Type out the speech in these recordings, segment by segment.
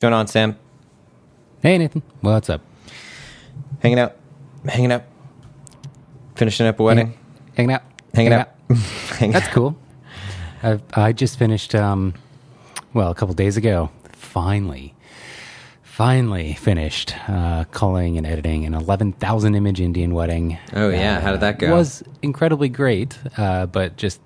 going on, Sam? Hey, Nathan. What's up? Hanging out, hanging out, finishing up a wedding, Hanging out. hanging out. Hanging That's out. cool. I, I just finished, um, well, a couple days ago. Finally, finally finished uh, culling and editing an 11,000 image Indian wedding. Oh, yeah. How did that go? It was incredibly great, uh, but just,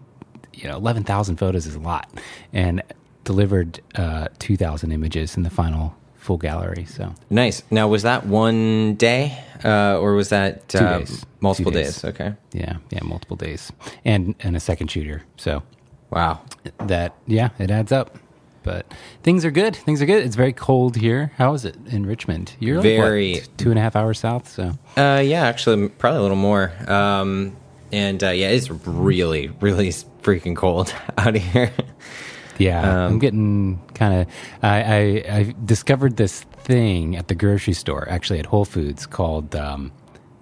you know, 11,000 photos is a lot. And delivered uh, 2,000 images in the final full gallery. So Nice. Now, was that one day, uh, or was that Two uh, days. multiple Two days. days. Okay. yeah, yeah, multiple days. And, and a second shooter. So Wow. that yeah it adds up but things are good things are good it's very cold here how is it in richmond you're like, Very- what, two and a half hours south so Uh, yeah, actually, probably a little more. Um, and uh, yeah, it's really, really freaking cold out here. Yeah Um, i'm getting kind of I, I i discovered this thing at the grocery store actually at whole foods called um,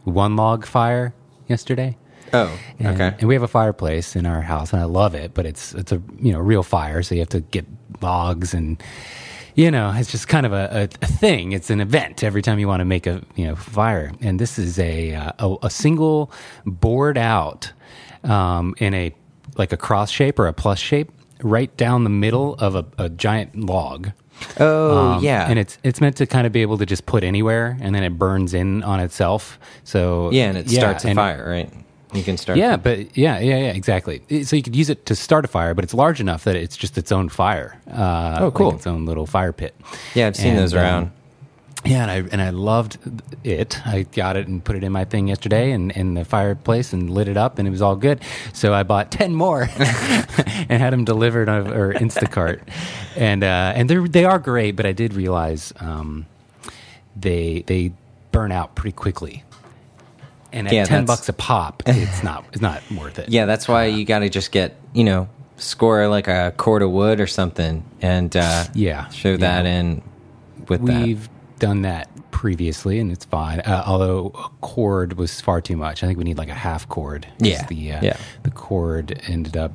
one log fire yesterday oh, And, okay. And we have a fireplace in our house, and I love it. But it's it's a you know real fire, so you have to get logs, and you know it's just kind of a, a, a thing. It's an event every time you want to make a you know fire. And this is a uh, a, a single board out um, in a like a cross shape or a plus shape, right down the middle of a, a giant log. Oh, Um, yeah. and it's it's meant to kind of be able to just put anywhere, and then it burns in on itself. So yeah, and it starts a fire, right? You can start. yeah, but yeah, yeah, yeah, exactly. So you could use it to start a fire, but it's large enough that it's just its own fire. Uh, Oh, like cool. its own little fire pit. Yeah, I've seen And, those um, around. Yeah, and I and I loved it. I got it and put it in my thing yesterday, and in the fireplace, and lit it up, and it was all good. So I bought ten more, and had them delivered on or Instacart, and uh, and they are they are great. But I did realize um, they they burn out pretty quickly, and at Yeah, ten bucks a pop, it's not it's not worth it. Yeah, that's why you got to just get, you know, score like a cord of wood or something and uh, Yeah, show yeah. that in with that. Done that previously, and it's fine. Uh, although a cord was far too much. I think we need like a half cord. 'cause Yeah, the uh, yeah. the cord ended up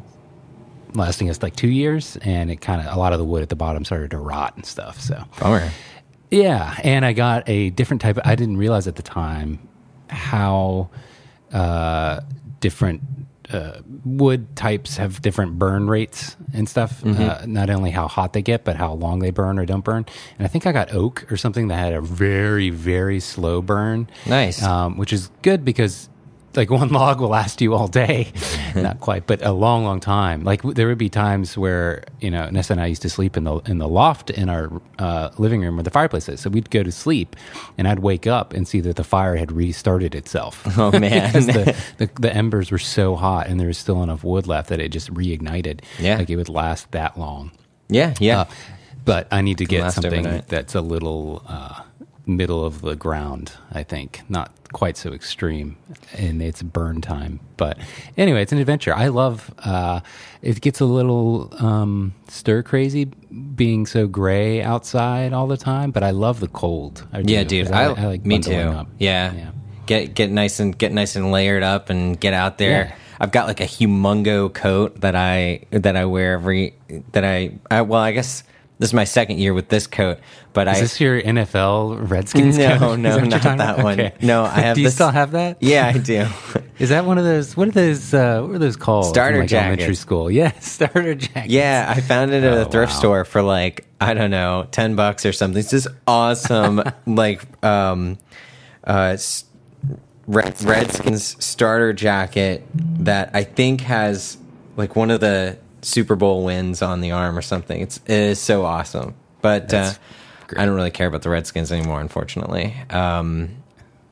lasting us like two years, and it kind of a lot of the wood at the bottom started to rot and stuff. So Bummer. yeah, and I got a different type. Of, I didn't realize at the time how uh, different uh, wood types have different burn rates and stuff. Mm-hmm. Uh, not only how hot they get, but how long they burn or don't burn. And I think I got oak or something that had a very very slow burn. Nice. um, which is good because. Like one log will last you all day, not quite, but a long, long time. Like there would be times where you know Nessa and I used to sleep in the in the loft in our uh, living room where the fireplace is. So we'd go to sleep, and I'd wake up and see that the fire had restarted itself. Oh, man. because the, the the embers were so hot and there was still enough wood left that it just reignited. Yeah. like it would last that long. Yeah, yeah. Uh, but I need to get something overnight. that's a little uh, middle of the ground. I think not quite so extreme in its burn time. But anyway, it's an adventure. I love. Uh, it gets a little um, stir crazy being so gray outside all the time, but I love the cold. I yeah, do, dude. 'cause I, like me too. up. Yeah. Yeah. Get get nice and get nice and layered up and get out there. Yeah. I've got like a humongo coat that I that I wear every that I, I well, I guess this is my second year with this coat, but Is I this your NFL Redskins? No, coat? No, not that about? one. Okay. No, I have Do you this- still have that? Yeah, I do. Is that one of those? What are those? Uh, what are those called? Starter like elementary school. Yeah, starter jackets. Yeah, I found it at a Oh, thrift wow. store for like I don't know, ten bucks or something. It's this awesome like um uh Red, Redskins starter jacket that I think has like one of the Super Bowl wins on the arm or something. It's it is so awesome. But uh, I don't really care about the Redskins anymore, unfortunately, um,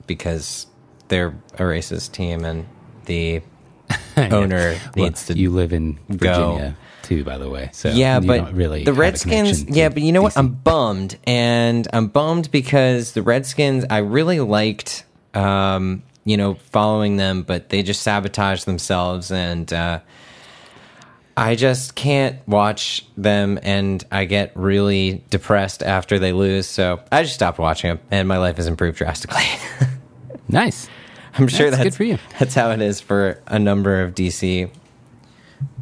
because they're a racist team and the owner Well, needs to You live in go. Virginia too, by the way. So yeah, you but really the Redskins. Yeah, but you know what? DC. I'm bummed, and I'm bummed because the Redskins. I really liked, um, you know, following them, but they just sabotaged themselves, and uh, I just can't watch them, and I get really depressed after they lose. So I just stopped watching them, and my life has improved drastically. nice. I'm sure That's that's, good for you. That's how it is for a number of DC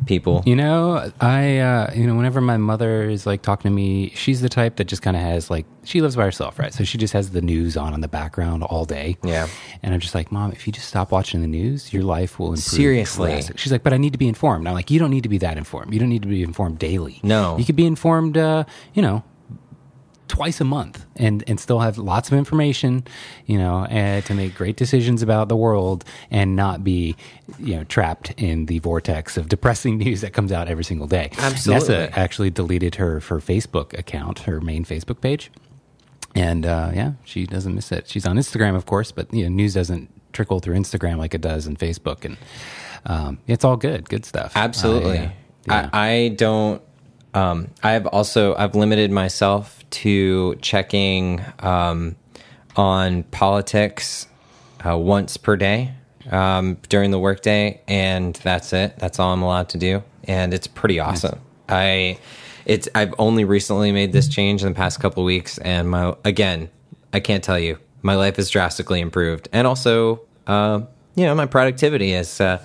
people. You know, I uh, you know, whenever my mother is like talking to me, she's the type that just kind of has like she lives by herself, right? So she just has the news on in the background all day. Yeah. And I'm just like, Mom, if you just stop watching the news, your life will improve. Seriously. drastically." She's like, but I need to be informed. I'm like, you don't need to be that informed. You don't need to be informed daily. No. You could be informed, uh, you know, twice a month and and still have lots of information you know uh, to make great decisions about the world and not be you know trapped in the vortex of depressing news that comes out every single day Absolutely. nessa actually deleted her her facebook account her main facebook page and uh, yeah she doesn't miss it she's on instagram of course but you know news doesn't trickle through instagram like it does in facebook and um, it's all good good stuff Absolutely. Uh, yeah. I, I don't. Um, I've also I've limited myself to checking um, on politics uh, once per day um, during the workday, and that's it. That's all I'm allowed to do, and it's pretty awesome. I it's I've only recently made this change in the past couple of weeks, and my again I can't tell you my life has drastically improved, and also uh, you know my productivity has. Uh,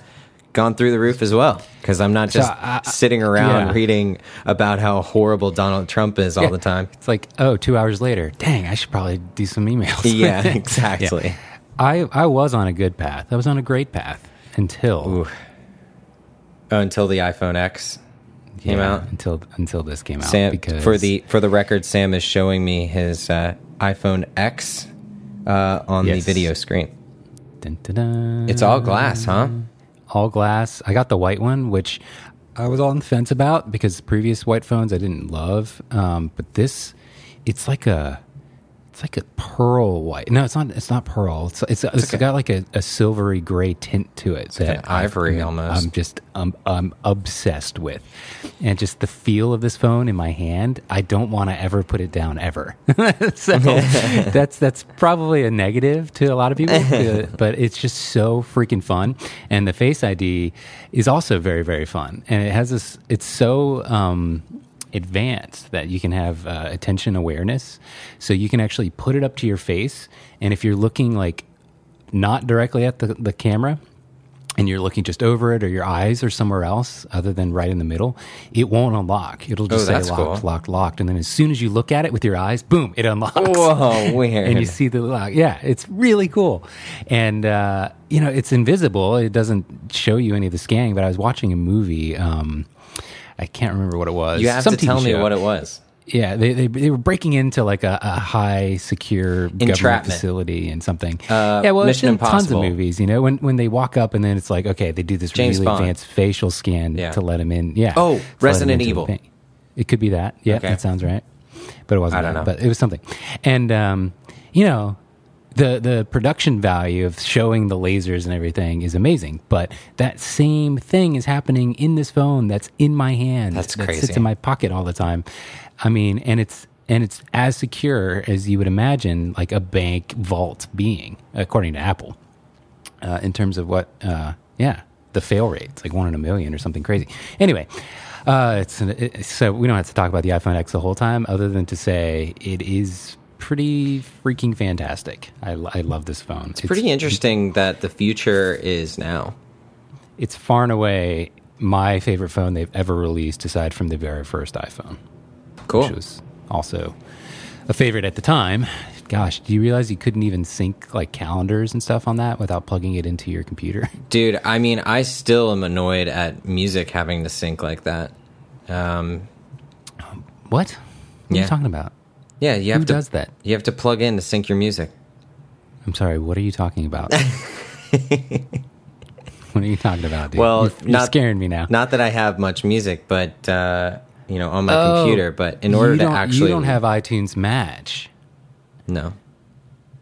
Gone through the roof as well because I'm not just I- sitting around yeah. reading about how horrible Donald Trump is all the time. It's like, oh, two hours later, dang, I should probably do some emails. Yeah, exactly. Yeah. I I was on a good path. I was on a great path until Oh, until the iPhone X came yeah, out. until until this came out. Sam, because for the for the record, Sam is showing me his uh, iPhone X uh, on Yes. the video screen. dun, dun, dun, It's all glass, huh? All glass. I got the white one, which I was on the fence about because previous white phones I didn't love. Um, but this, it's like a, it's like a pearl white. No, it's not. It's not pearl. It's it's, it's like a- got like a, a silvery gray tint to it. an that ivory almost. I'm just um, I'm obsessed with, and just the feel of this phone in my hand. I don't want to ever put it down ever. so that's that's probably a negative to a lot of people, but it's just so freaking fun. And the Face ID is also very very fun, and it has this. It's so. Um, advanced that you can have uh, attention awareness so you can actually put it up to your face and if you're looking like not directly at the, the camera and you're looking just over it or your eyes are somewhere else other than right in the middle, it won't unlock. It'll just Oh, say locked, cool. locked, locked. And then as soon as you look at it with your eyes, boom, it unlocks. Whoa, weird. and you see the lock. Yeah, it's really cool. And, uh, you know, it's invisible. It doesn't show you any of the scanning, but I was watching a movie. Um, I can't remember what it was. you have Some to tell TV me show. what it was. Yeah, they, they they were breaking into like a, a high secure government facility and something. Uh, yeah, well, it's Mission in tons of movies. You know, when when they walk up and then it's like, okay, they do this James really Bond. advanced facial scan Yeah. to let them in. Yeah. Oh, to let 'em Resident Evil. It could be that. Yeah, Okay. that sounds right. But it wasn't. I don't that, know. But it was something. And um, you know, the the production value of showing the lasers and everything is amazing. But that same thing is happening in this phone that's in my hand. That's that crazy. sits in my pocket all the time. I mean, and it's and it's as secure as you would imagine, like a bank vault being, according to Apple, uh, in terms of what, uh, yeah, the fail rate. It's like one in a million or something crazy. Anyway, uh, it's an, it, so we don't have to talk about the iPhone X the whole time, other than to say it is pretty freaking fantastic. I, I love this phone. It's, Pretty interesting that the future is now. It's far and away my favorite phone they've ever released, aside from the very first iPhone. Cool. which was also a favorite at the time. Gosh, do you realize you couldn't even sync like calendars and stuff on that without plugging it into your computer? Dude, I mean, I still am annoyed at music having to sync like that. Um, what? What are you talking about? Yeah, you have Who to does that? You have to plug in to sync your music. I'm sorry. What are you talking about? what are you talking about, dude? Well, you're, you're not- scaring me now. Not that I have much music, but uh, you know, on my Oh, computer. But in order to actually, you don't have iTunes Match. no.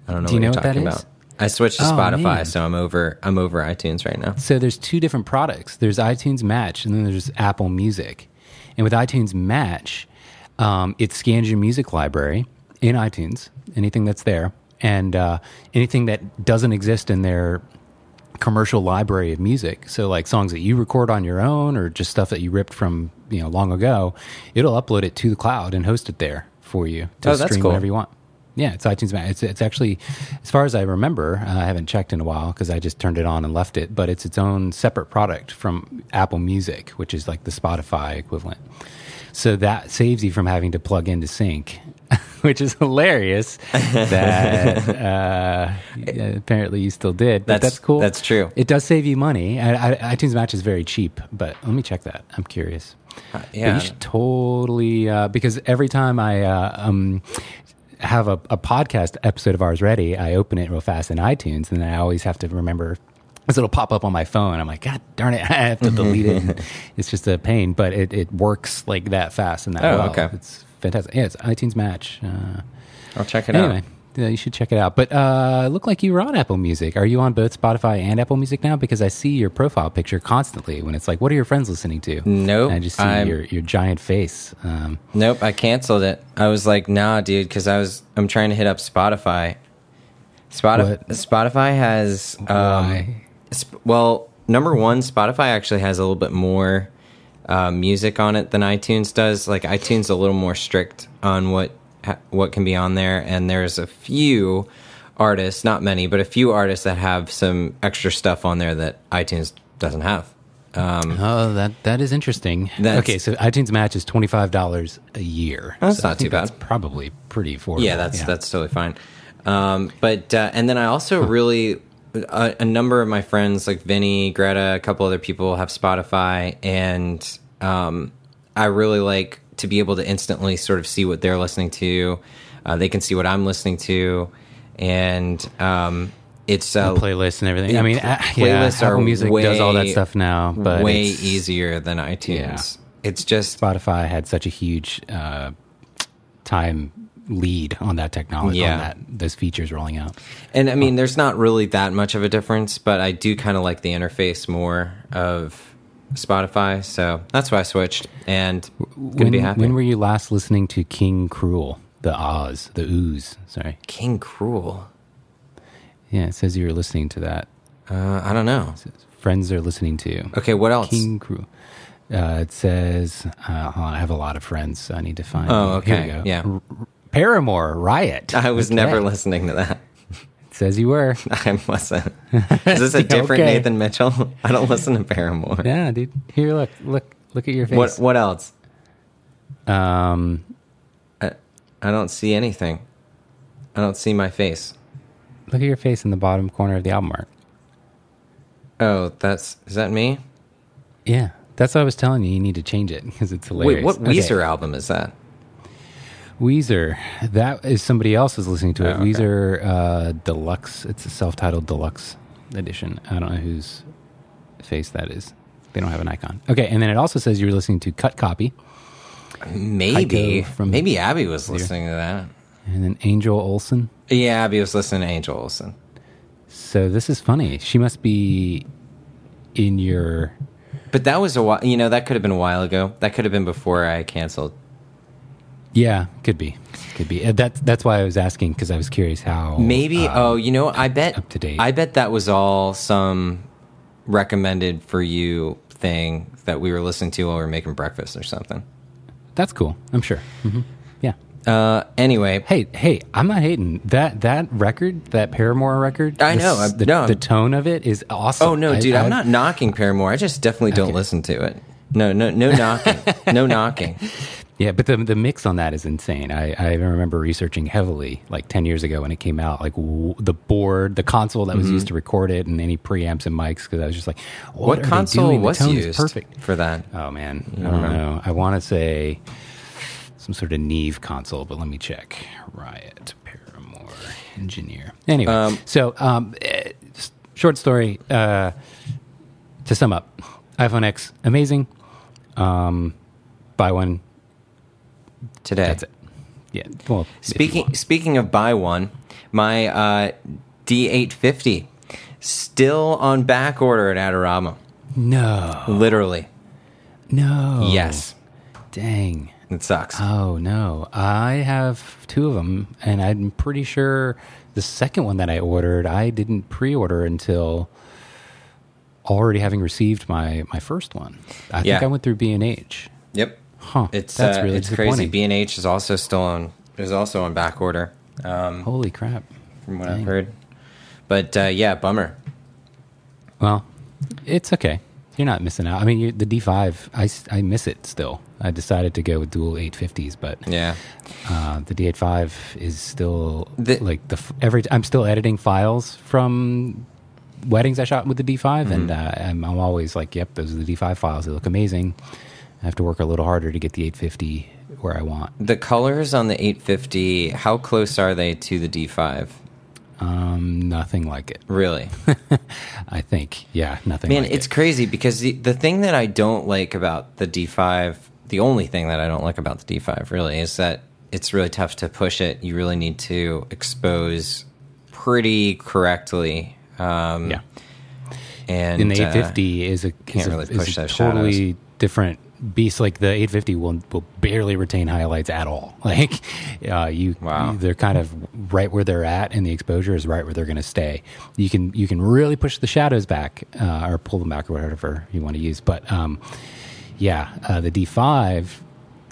I don't know Do you what know you're what that talking is? about. I switched to Oh, Spotify, man. so I'm over. I'm over iTunes right now. So there's two different products. There's iTunes Match, and then there's Apple Music. And with iTunes Match, um, it scans your music library in iTunes, anything that's there, and uh, anything that doesn't exist in their commercial library of music. So like songs that you record on your own, or just stuff that you ripped from you know long ago, it'll upload it to the cloud and host it there for you to Oh, stream cool. whenever you want. Yeah, it's iTunes. It's it's actually, as far as I remember, uh, I haven't checked in a while because I just turned it on and left it. But it's its own separate product from Apple Music, which is like the Spotify equivalent. So that saves you from having to plug into sync, which is hilarious. That uh, apparently you still did. But That's- that's, cool. that's true. It does save you money. I, I, iTunes Match is very cheap, but let me check that. I'm curious. But yeah. you should totally uh, because every time I uh, um, have a, a podcast episode of ours ready, I open it real fast in iTunes, and then I always have to remember. This it'll pop up on my phone. I'm like, God darn it! I have to delete it. It's just a pain, but it, it works like that fast and that Oh, well. okay. It's fantastic. Yeah, it's iTunes Match. Uh, I'll check it anyway, out. yeah, you should check it out. But uh, it looked like you were on Apple Music. Are you on both Spotify and Apple Music now? Because I see your profile picture constantly when it's like, "What are your friends listening to?" Nope, And I just see I'm- your your giant face. Um, Nope, I canceled it. I was like, nah, dude, because I was I'm trying to hit up Spotify. Spotify Spotify has um, well, number one, Spotify actually has a little bit more uh, music on it than iTunes does. Like iTunes is a little more strict on what what can be on there, and there's a few artists, not many, but a few artists that have some extra stuff on there that iTunes doesn't have. Um, Oh, that that is interesting. Okay, so iTunes Match is twenty five dollars a year. That's So not too bad. That's probably pretty affordable. Yeah, that's that's totally fine. Um, but uh, and then I also really a, a number of my friends like Vinny, Greta, a couple other people have Spotify, and um, I really like to be able to instantly sort of see what they're listening to. Uh, they can see what I'm listening to, and um, it's uh, playlists and everything. I mean, pl- uh, yeah, playlists Apple are Music does all that stuff now, but way easier than iTunes. It's just Spotify had such a huge uh, time lead on that technology, Yeah. on that those features rolling out. And I mean, there's not really that much of a difference, but I do kind of like the interface more of Spotify, so that's why I switched, and When, be happy. when were you last listening to King Krule, the Oz, the Ooze? Sorry, King Krule? yeah, it says you were listening to that. Uh, I don't know. Friends are listening to Okay, what else? King Krule. Uh, it says uh, I have a lot of friends. So I need to find. Oh, okay, yeah. R- Paramore Riot. I was Okay. never listening to that. It says you were. I wasn't. Is this a different Okay. Nathan Mitchell? I don't listen to Paramore. Yeah, dude. Here, look, look, look at your face. What What else? Um, I, I don't see anything. I don't see my face. look at your face in the bottom corner of the album art. Oh, that's is that me? Yeah, that's what I was telling you. You need to change it because it's hilarious. Wait, what Okay. Weezer album is that? Weezer. That is somebody else is listening to it. Oh, okay. Weezer uh, Deluxe. It's a self-titled deluxe edition. I don't know whose face that is. They don't have an icon. Okay, and then it also says you're listening to Cut Copy, Maybe. From- Maybe Abby was listening to that. and then Angel Olsen. Yeah, Abby was listening to Angel Olsen. So this is funny. She must be in your. But that was a while, you know, that could have been a while ago. That could have been before I canceled. Yeah, could be, could be. Uh, That's that's why I was asking because I was curious how Maybe, uh, oh, you know, I bet, up to date. I bet that was all some recommended for you thing that we were listening to while we were making breakfast or something. that's cool. I'm sure. hmm Yeah. Uh, anyway, Hey, hey, I'm not hating that that record, that Paramore record. I the know, I- the, no. the tone of it is awesome. oh no, I- dude, I, I'm not knocking Paramore. I just definitely don't Okay. listen to it. No, no, no knocking. no knocking. Yeah, but the the mix on that is insane. I I remember researching heavily like ten years ago when it came out, like w- the board, the console that was used to record it, and any preamps and mics. Because I was just like, what, Mm-hmm. What console was used perfect. for that? Oh man, I don't know. I want to say some sort of Neve console, but let me check. Riot Paramore Engineer. Anyway, Um, so um, eh, short story. Uh, to sum up, iPhone X amazing. Um, buy one. Today. That's it. Yeah. Well, Speaking speaking of buy one, my uh, D850 still on back order at Adorama. No. Literally, No. yes, Dang. it sucks. Oh no, I have two of them, and I'm pretty sure the second one that I ordered, I didn't pre-order until already having received my my first one. I Yeah. think I went through B and H. yep, Huh? it's that's uh, really it's crazy. B and H is also still on is also on back order. Holy crap! from what I've heard. But uh, yeah, bummer. Well, it's okay. You're not missing out. I mean, the D5, I, I miss it still. I decided to go with dual 850s, but Yeah. uh, the D85 is still The- like the every. I'm still editing files from weddings I shot with the D5, and uh, I'm, I'm always like, "Yep, those are the D5 files. They look amazing." I have to work a little harder to get the 850 where I want. The colors on the 850, how close are they to the D5? Um, nothing like it. Really? I think, yeah, nothing. Man, like it's it. crazy because the, the thing that I don't like about the D5, the only thing that I don't like about the D5 really is that it's really tough to push it. You really need to expose pretty correctly. Um, yeah. And and the uh, 850 is a can't is a, really push those totally different beast. Like the 850 will will barely retain highlights at all. Like uh, you, Wow. they're kind of right where they're at, and the exposure is right where they're going to stay. You can you can really push the shadows back uh, or pull them back or whatever you want to use. But um, yeah, uh, the D5.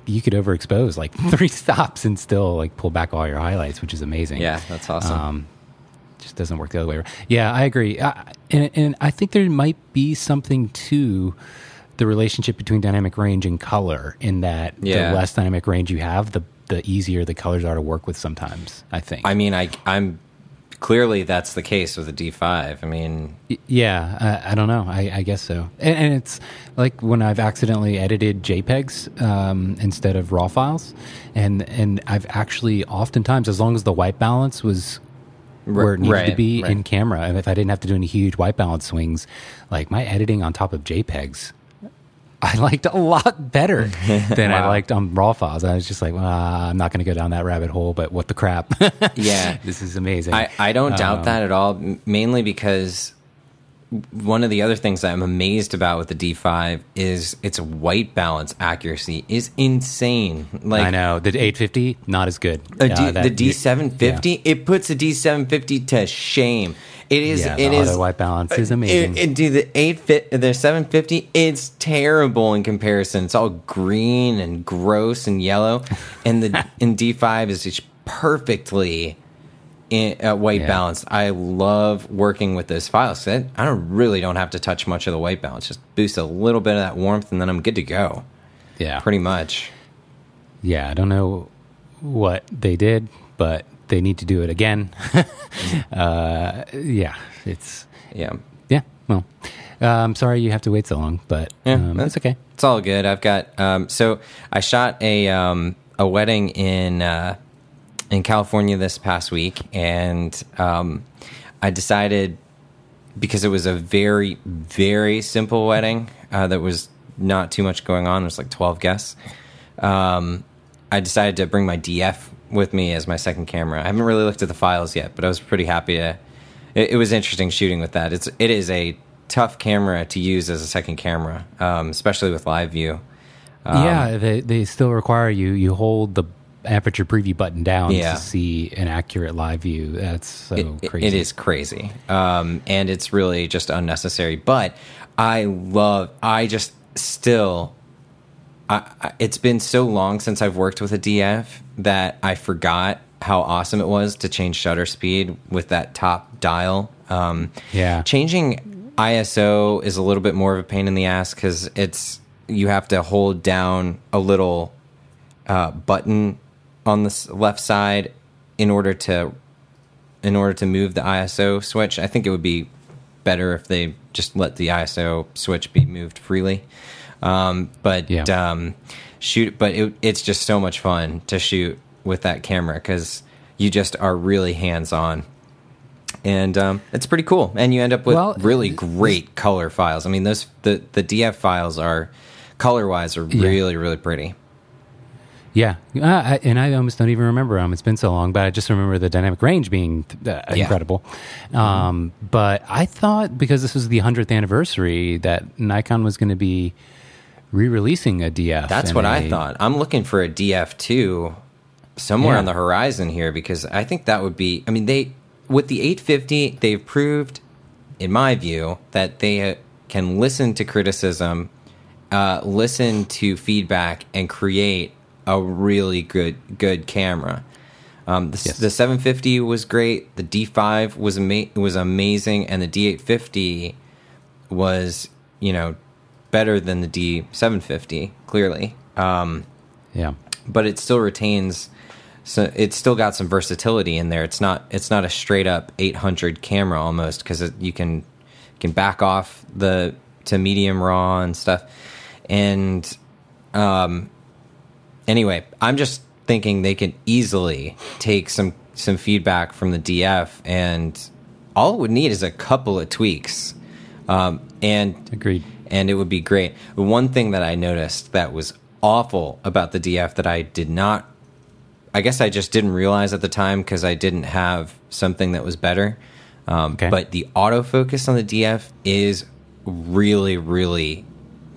You could overexpose like three stops and still like pull back all your highlights, which is amazing. yeah, that's awesome. Um, just doesn't work the other way around. Yeah, I agree. I, and, and I think there might be something to the relationship between dynamic range and color in that Yeah. the less dynamic range you have, the the easier the colors are to work with sometimes, I think. I mean, I, I'm clearly that's the case with the D5. I mean, yeah, I, I don't know. I, I guess so. And, and it's like when I've accidentally edited JPEGs um, instead of RAW files, and and I've actually oftentimes, as long as the white balance was where it needed to be right. in camera, and if I didn't have to do any huge white balance swings, like my editing on top of JPEGs. I liked a lot better than I liked on raw files. I was just like, well, I'm not going to go down that rabbit hole, but what the crap? Yeah. this is amazing. I, I don't doubt Um, that at all, mainly because one of the other things that I'm amazed about with the D5 is its white balance accuracy is insane. Like I know the 850 not as good. D, Uh, that- the D750, it puts the D750 to shame. It is. Yeah, it the is. white balance is amazing. It, it, dude, the eight fit, the 750, it's terrible in comparison. It's all green and gross and yellow, and the in D5 is just perfectly in, uh, white Yeah. balanced. I love working with those files. I, I don't really don't have to touch much of the white balance. Just boost a little bit of that warmth, and then I'm good to go. yeah, Pretty much. yeah. I don't know what they did, but they need to do it again. uh, yeah, it's Yeah. yeah. Well, uh, I'm sorry you have to wait so long, but Yeah, um, that's- it's okay. It's all good. I've got um, so I shot a um, a wedding in uh, in California this past week, and um, I decided because it was a very very simple wedding uh, that was not too much going on. There's like twelve guests. Um, I decided to bring my DF with me as my second camera. I haven't really looked at the files yet, but I was pretty happy to. It, it was interesting shooting with that. It's it is a tough camera to use as a second camera, um, especially with live view. Um, yeah, they they still require you you hold the aperture preview button down Yeah. to see an accurate live view. That's so It- crazy. it is crazy, um, and it's really just unnecessary. But I love. I just still. I, I, it's been so long since I've worked with a DF that I forgot how awesome it was to change shutter speed with that top dial. Um, Yeah. changing ISO is a little bit more of a pain in the ass because it's you have to hold down a little uh, button on the left side in order to in order to move the ISO switch. I think it would be better if they just let the ISO switch be moved freely. Um, but Yeah. um, shoot, but it, it's just so much fun to shoot with that camera because you just are really hands on. And um, it's pretty cool, and you end up with Well, really great color files. I mean, those the the DF files are color wise are Yeah. really really pretty. Yeah, uh, I, and I almost don't even remember them. It's been so long, but I just remember the dynamic range being uh, incredible. Um, but I thought because this was the hundredth anniversary that Nikon was going to be re-releasing a DF. That's what I a- thought. I'm looking for a DF2 somewhere Yeah. on the horizon here because I think that would be. I mean, they with the 850, they've proved, in my view, that they uh, can listen to criticism, uh, listen to feedback, and create a really good good camera. Um, the, Yes. the 750 was great. The D5 was ama- was amazing, and the D850 was you know better than the D750 clearly. Um, Yeah. but it still retains so it's still got some versatility in there it's not it's not a straight up 800 camera almost because you can can back off the to medium raw and stuff and um anyway i'm just thinking they can easily take some some feedback from the df and all it would need is a couple of tweaks um and Agreed. and it would be great. One thing that I noticed that was awful about the DF that I did not, I guess I just didn't realize at the time because I didn't have something that was better. Um, Okay. But the autofocus on the DF is really, really,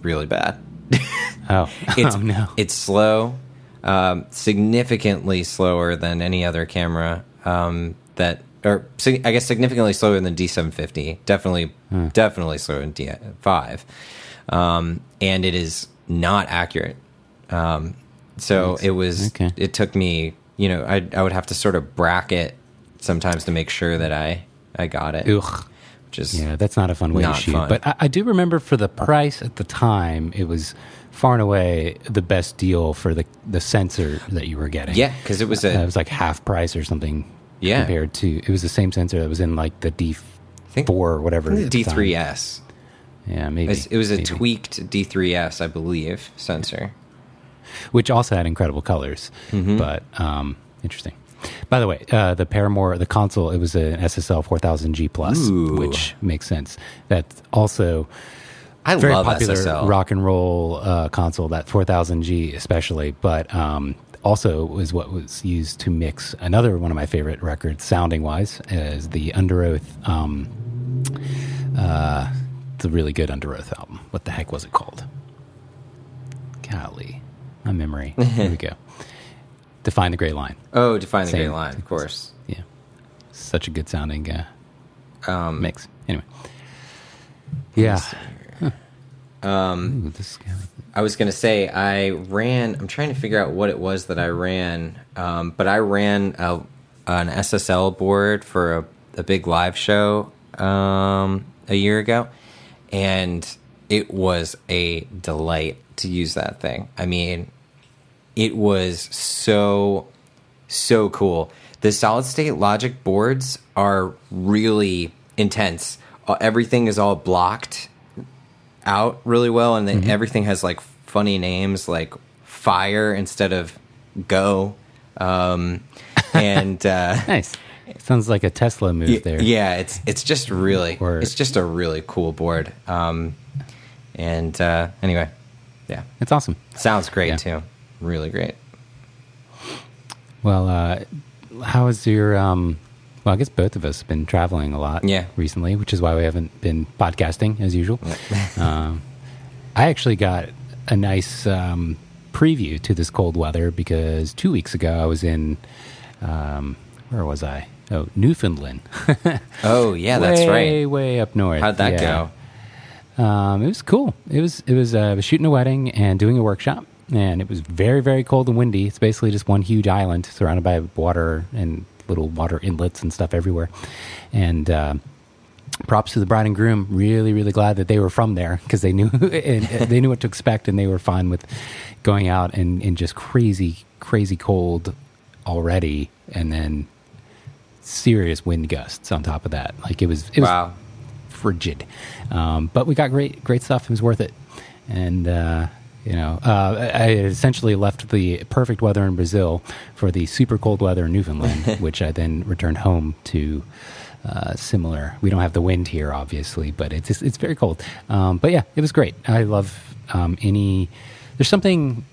really bad. Oh, It's, oh no. It's slow, um, significantly slower than any other camera um, that, or I guess significantly slower than D750. Definitely, Hmm. definitely slower than D5. Um, and it is not accurate. Um, so it was, Okay. it took me, you know, I, I would have to sort of bracket sometimes to make sure that I, I got it, Ugh. Is, Yeah, that's not a fun way to shoot. fun. But I, I do remember for the price at the time, it was far and away the best deal for the the sensor that you were getting. yeah, because it was Uh, it was like half price or something. Yeah. compared to it was the same sensor that was in like the D four or whatever. at the time. D3S. Yeah, maybe it was a maybe. tweaked D3S, I believe, sensor. which also had incredible colors. Mm-hmm. But um, interesting. By the way, uh, the Paramore, the console, it was an SSL 4000G plus, Ooh. which makes sense. That's also I very love popular SSL. rock and roll uh, console, that 4000G especially, but um, also was what was used to mix another one of my favorite records, sounding wise, is the Underoath. Um, uh, it's a really good Underoath album. What the heck was it called? Golly, my memory. Here we go. Define the Gray Line. Oh, Define the Same. Great Line, of course. Yeah, such a good sounding uh, Um, mix. Anyway, yeah. Um, Ooh, this guy. I was going to say, I ran, I'm trying to figure out what it was that I ran, um, but I ran a, an SSL board for a, a big live show um, a year ago, and it was a delight to use that thing. I mean, it was so so cool. The solid state logic boards are really intense. Uh, Everything is all blocked out really well, and then everything has like funny names like fire instead of go. Um, and uh, Nice. Sounds like a Tesla move y- there. yeah, it's it's just really Or- it's just a really cool board. Um, and uh, anyway, yeah, It's awesome. sounds great Yeah. too. Really great. Well, uh, how is your? Um, well, I guess both of us have been traveling a lot Yeah. recently, which is why we haven't been podcasting as usual. um, I actually got a nice um, preview to this cold weather because two weeks ago I was in um, where was I? Oh, Newfoundland. Oh yeah, that's way, right. Way up north. How'd that Yeah. go? Um, it was cool. It was it was uh, I was shooting a wedding and doing a workshop, and it was very very cold and windy. It's basically just one huge island surrounded by water and little water inlets and stuff everywhere. And uh, props to the bride and groom. Really really glad that they were from there because they knew and, uh, they knew what to expect and they were fine with going out and in just crazy crazy cold already, and then serious wind gusts on top of that. Like it was it was Wow. frigid. Um, but we got great, great stuff. It was worth it. And, uh, you know, uh, I I essentially left the perfect weather in Brazil for the super cold weather in Newfoundland, which I then returned home to. Uh, similar. We don't have the wind here, obviously, but it's it's very cold. Um, but yeah, it was great. I love um, any. There's something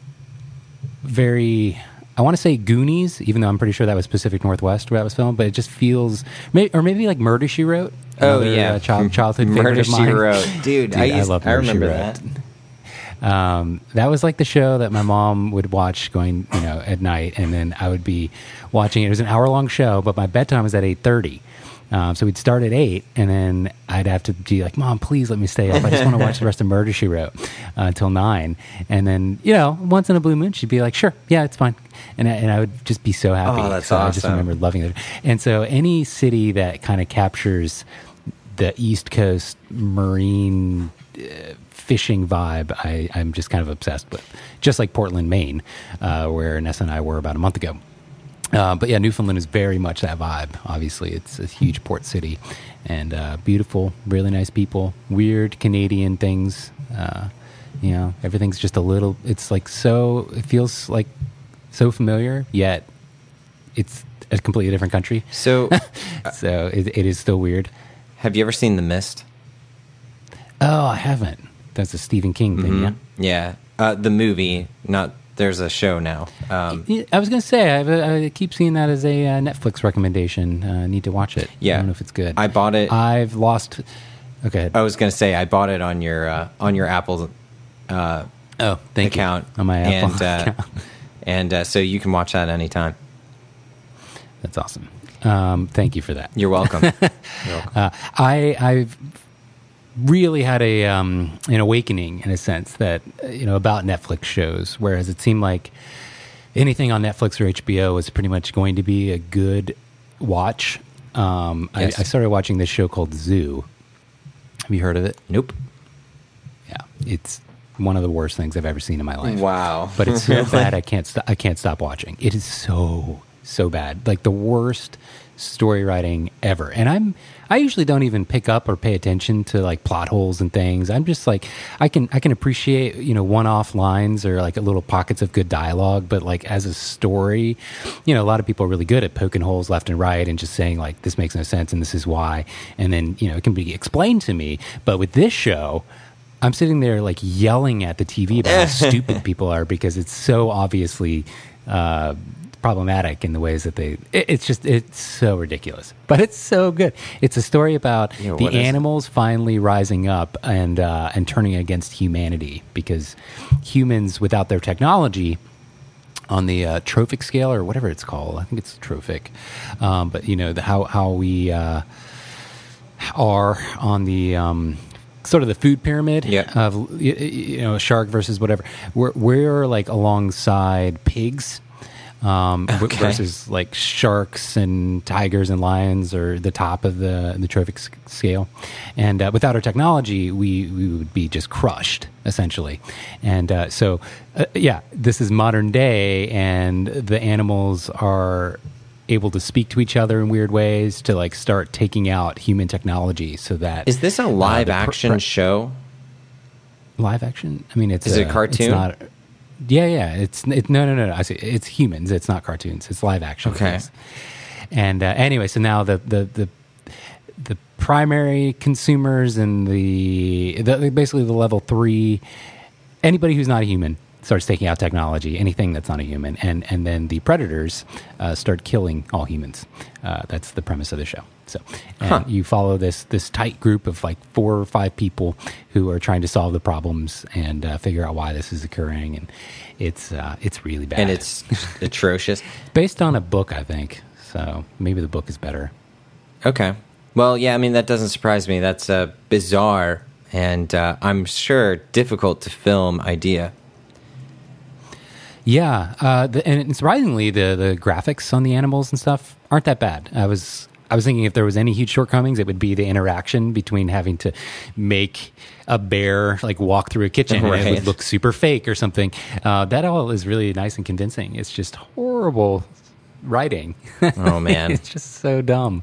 very I want to say Goonies, even though I'm pretty sure that was Pacific Northwest where that was filmed, but it just feels, may, or maybe like Murder She Wrote. Oh another, yeah, uh, child, childhood favorite Murder of She mine. Wrote, dude. I, Dude, I used, love I She remember that. Um, that was like the show that my mom would watch going, you know, at night, and then I would be watching it. It was an hour long show, but my bedtime was at eight thirty. Um, so we'd start at eight, and then I'd have to be like, "Mom, please let me stay up. I just want to watch the rest of Murder She Wrote uh, until nine. And then, you know, once in a blue moon, she'd be like, "Sure, yeah, it's fine," and I, and I would just be so happy. Oh, that's so I just remember loving it. And so, any city that kind of captures the East Coast marine uh, fishing vibe, I, I'm just kind of obsessed with. Just like Portland, Maine, uh, where Nessa and I were about a month ago. Uh, but yeah, Newfoundland is very much that vibe. Obviously, it's a huge port city and uh, beautiful, really nice people. Weird Canadian things. Uh, you know, everything's just a little. It's like so. It feels like so familiar, yet it's a completely different country. So, So it, it is still weird. have you ever seen The Mist? Oh, I haven't. That's a Stephen King thing, yeah. Yeah, uh, the movie. Not there's a show now. Um, Yeah, I was going to say, I, I keep seeing that as a uh, Netflix recommendation. Uh, need to watch it. Yeah. I don't know if it's good. I bought it. I've lost. Okay. I was gonna say I bought it on your uh, on your Apple uh, oh, thank account you. On my Apple and uh, account. and uh, so you can watch that anytime. That's awesome. Um, thank you for that. You're welcome. You're welcome. Uh, I I've really had a um, an awakening in a sense that you know about Netflix shows, whereas it seemed like anything on Netflix or HBO was pretty much going to be a good watch. Um, Yes. I, I started watching this show called Zoo. Have you heard of it? Nope. Yeah, it's one of the worst things I've ever seen in my life. Wow. But it's so bad I can't st- I can't stop watching. It is so so bad. Like the worst story writing ever. And I'm I usually don't even pick up or pay attention to like plot holes and things. I'm just like I can I can appreciate, you know, one-off lines or like little pockets of good dialogue, but like as a story, you know, a lot of people are really good at poking holes left and right and just saying like this makes no sense and this is why. And then, you know, it can be explained to me. But with this show, I'm sitting there like yelling at the TV about how stupid people are because it's so obviously uh, problematic in the ways that they. It, it's just it's so ridiculous, but it's so good. It's a story about Yeah, the what is it? animals finally rising up and uh, and turning against humanity because humans without their technology on the uh, trophic scale or whatever it's called. I think it's trophic, um, but you know the, how how we uh, are on the um, sort of the food pyramid Yeah. of you know shark versus whatever. We're we're like alongside pigs. Um, Okay. versus like sharks and tigers and lions or the top of the the trophic scale, and uh, without our technology, we we would be just crushed essentially. And uh, so, uh, yeah, this is modern day, and the animals are able to speak to each other in weird ways to like start taking out human technology so that Is this a uh, live pr- action pr- show? live action i mean it's Is it uh, cartoon? it's not yeah yeah. It's it, no no no no. I see, it's humans. It's not cartoons. It's live action Okay. things. and uh, anyway so now the the the the primary consumers and the, the basically the level three anybody who's not a human starts taking out technology anything that's not a human and and then the predators uh, start killing all humans uh, that's the premise of the show so and Huh. you follow this this tight group of like four or five people who are trying to solve the problems and uh, figure out why this is occurring and it's uh, it's really bad And it's atrocious. based on a book i think so maybe the book is better Okay. Well, yeah. I mean, that doesn't surprise me. That's a bizarre and uh, I'm sure difficult to film idea. Yeah, uh, the, and surprisingly, the the graphics on the animals and stuff aren't that bad. I was I was thinking if there was any huge shortcomings, it would be the interaction between having to make a bear like walk through a kitchen and it would look super fake or something. Uh, that all is really nice and convincing. It's just horrible writing. Oh, man. it's just so dumb.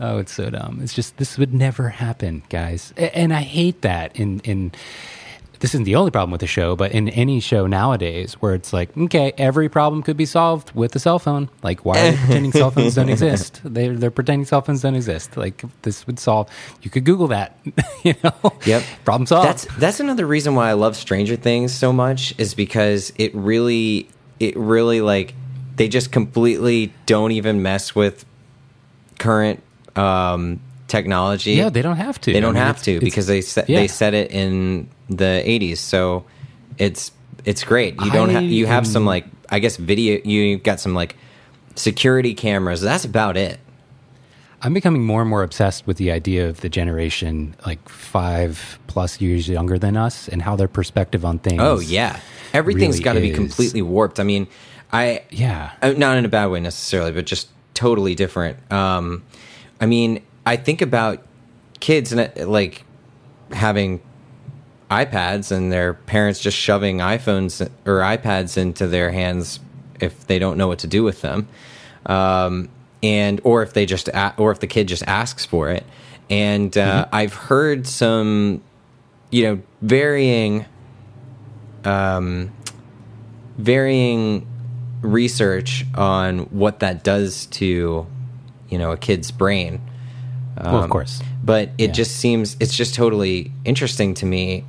Oh, it's so dumb. It's just this would never happen, guys. And I hate that in in this isn't the only problem with the show, but in any show nowadays where it's like, okay, every problem could be solved with a cell phone. Like, why are they pretending cell phones don't exist? They're, they're pretending cell phones don't exist. Like, this would solve. You could Google that, you know? Yep. Problem solved. That's that's another reason why I love Stranger Things so much is because it really it really like they just completely don't even mess with current um, technology. yeah, they don't have to. They don't mean, have it's- to it's- because they set yeah. they set it in the 80s. So it's it's great. You don't I have you have some like I guess video. You've got some like security cameras. That's about it. I'm becoming more and more obsessed with the idea of the generation like five plus years younger than us and how their perspective on things. Oh yeah, everything's really got to be completely warped. I mean, I Yeah. uh, not in a bad way necessarily, but just totally different. Um, I mean, I think about kids and uh, like having iPads and their parents just shoving iPhones or iPads into their hands if they don't know what to do with them, um, and or if they just a- or if the kid just asks for it. And uh, I've heard some, you know, varying, um, varying research on what that does to, you know, a kid's brain well, Um, of course. but it Yeah. just seems it's just totally interesting to me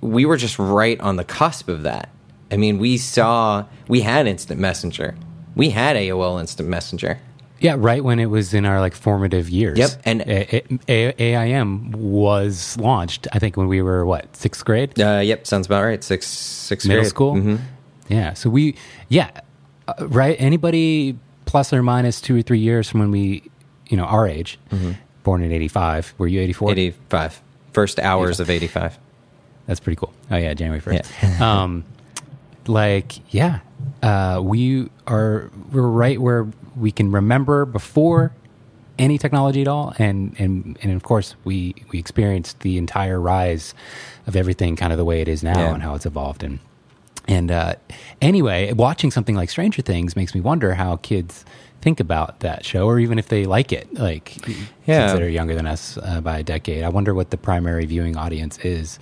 we were just right on the cusp of that i mean we saw we had instant messenger we had aol instant messenger Yeah, right when it was in our like formative years. Yep, and- A- A- A- AIM was launched. I think when we were what sixth grade, uh, yep sounds about right six six middle grade. school. Mhm. Yeah, so we yeah, uh, right. Anybody plus or minus two or three years from when we, you know, our age, Mm-hmm. born in eighty five. Were you eighty four? 85 first hours of 85 That's pretty cool. Oh yeah, January first. um, like yeah, uh, we are we're right where we can remember before any technology at all, and and and of course we we experienced the entire rise of everything, kind of the way it is now, Yeah. and how it's evolved. And and uh, anyway, watching something like Stranger Things makes me wonder how kids think about that show, or even if they like it. Like Yeah. that are younger than us uh, by a decade. I wonder what the primary viewing audience is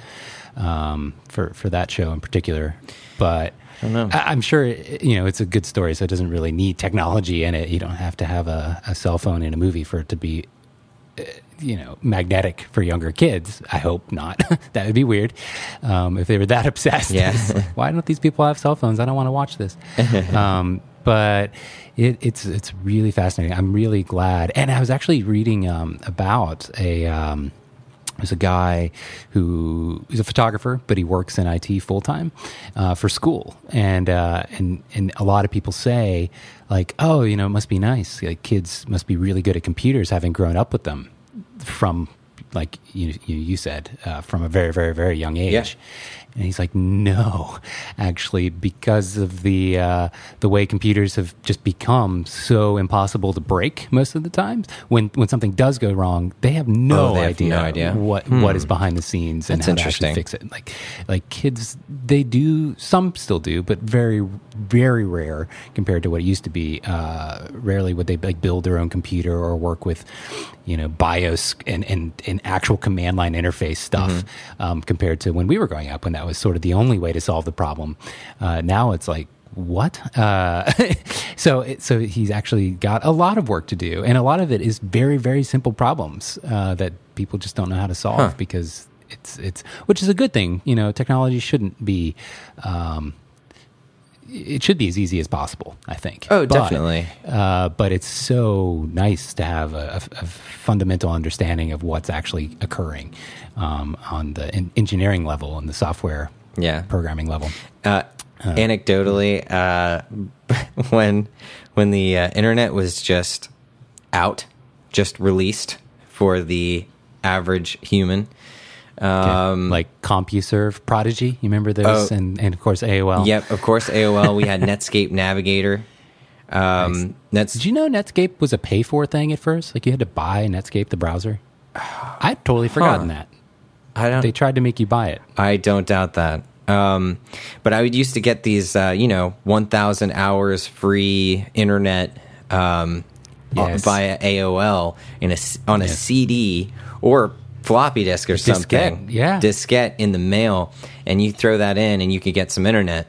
um, for for that show in particular. But I don't know. I, am sure you know it's a good story, so it doesn't really need technology in it. You don't have to have a, a cell phone in a movie for it to be. Uh, You know, magnetic for younger kids. I hope not. that would be weird um, if they were that obsessed. Yeah. Why don't these people have cell phones? I don't want to watch this. um, but it, it's it's really fascinating. I'm really glad. And I was actually reading um, about a. There's a guy who is a photographer, but he works in IT full time uh, for school, and uh, and and a lot of people say like, oh, you know, it must be nice. Like kids must be really good at computers, having grown up with them from like you you, you said uh, from a very very very young age. Yeah. And he's like, no, actually, because of the uh, the way computers have just become so impossible to break most of the times. When when something does go wrong, they have no Oh, they have idea, no idea. what what is behind the scenes and That's how to actually fix it. Like like kids, they do some still do, but very very rare compared to what it used to be. Uh, rarely would they like build their own computer or work with you know BIOS and and, and actual command line interface stuff Mm-hmm. um, compared to when we were growing up when that was sort of the only way to solve the problem. Uh, now it's like what? Uh, so it, so he's actually got a lot of work to do, and a lot of it is very very simple problems uh, that people just don't know how to solve Huh. because it's it's which is a good thing. You know, technology shouldn't be. Um, it should be as easy as possible, I think. Oh, But, definitely. uh, but it's so nice to have a, a- a fundamental understanding of what's actually occurring um, on the en- engineering level and the software yeah programming level. Uh, anecdotally, uh, when when the uh, internet was just out, just released for the average human, um, like CompuServe, Prodigy. You remember those? Oh. and and of course AOL. yep, of course, AOL. We had Netscape Navigator. Um, Nets. Did you know Netscape was a pay for thing at first? Like you had to buy Netscape the browser. I'd totally forgotten that. I don't. They tried to make you buy it. I don't doubt that. Um, but I would used to get these, uh, you know, 1,000 hours free internet um, Yes. via AOL in a, on a Yes. CD or floppy disk or Diskette, something. yeah. Diskette in the mail. And you throw that in and you could get some internet.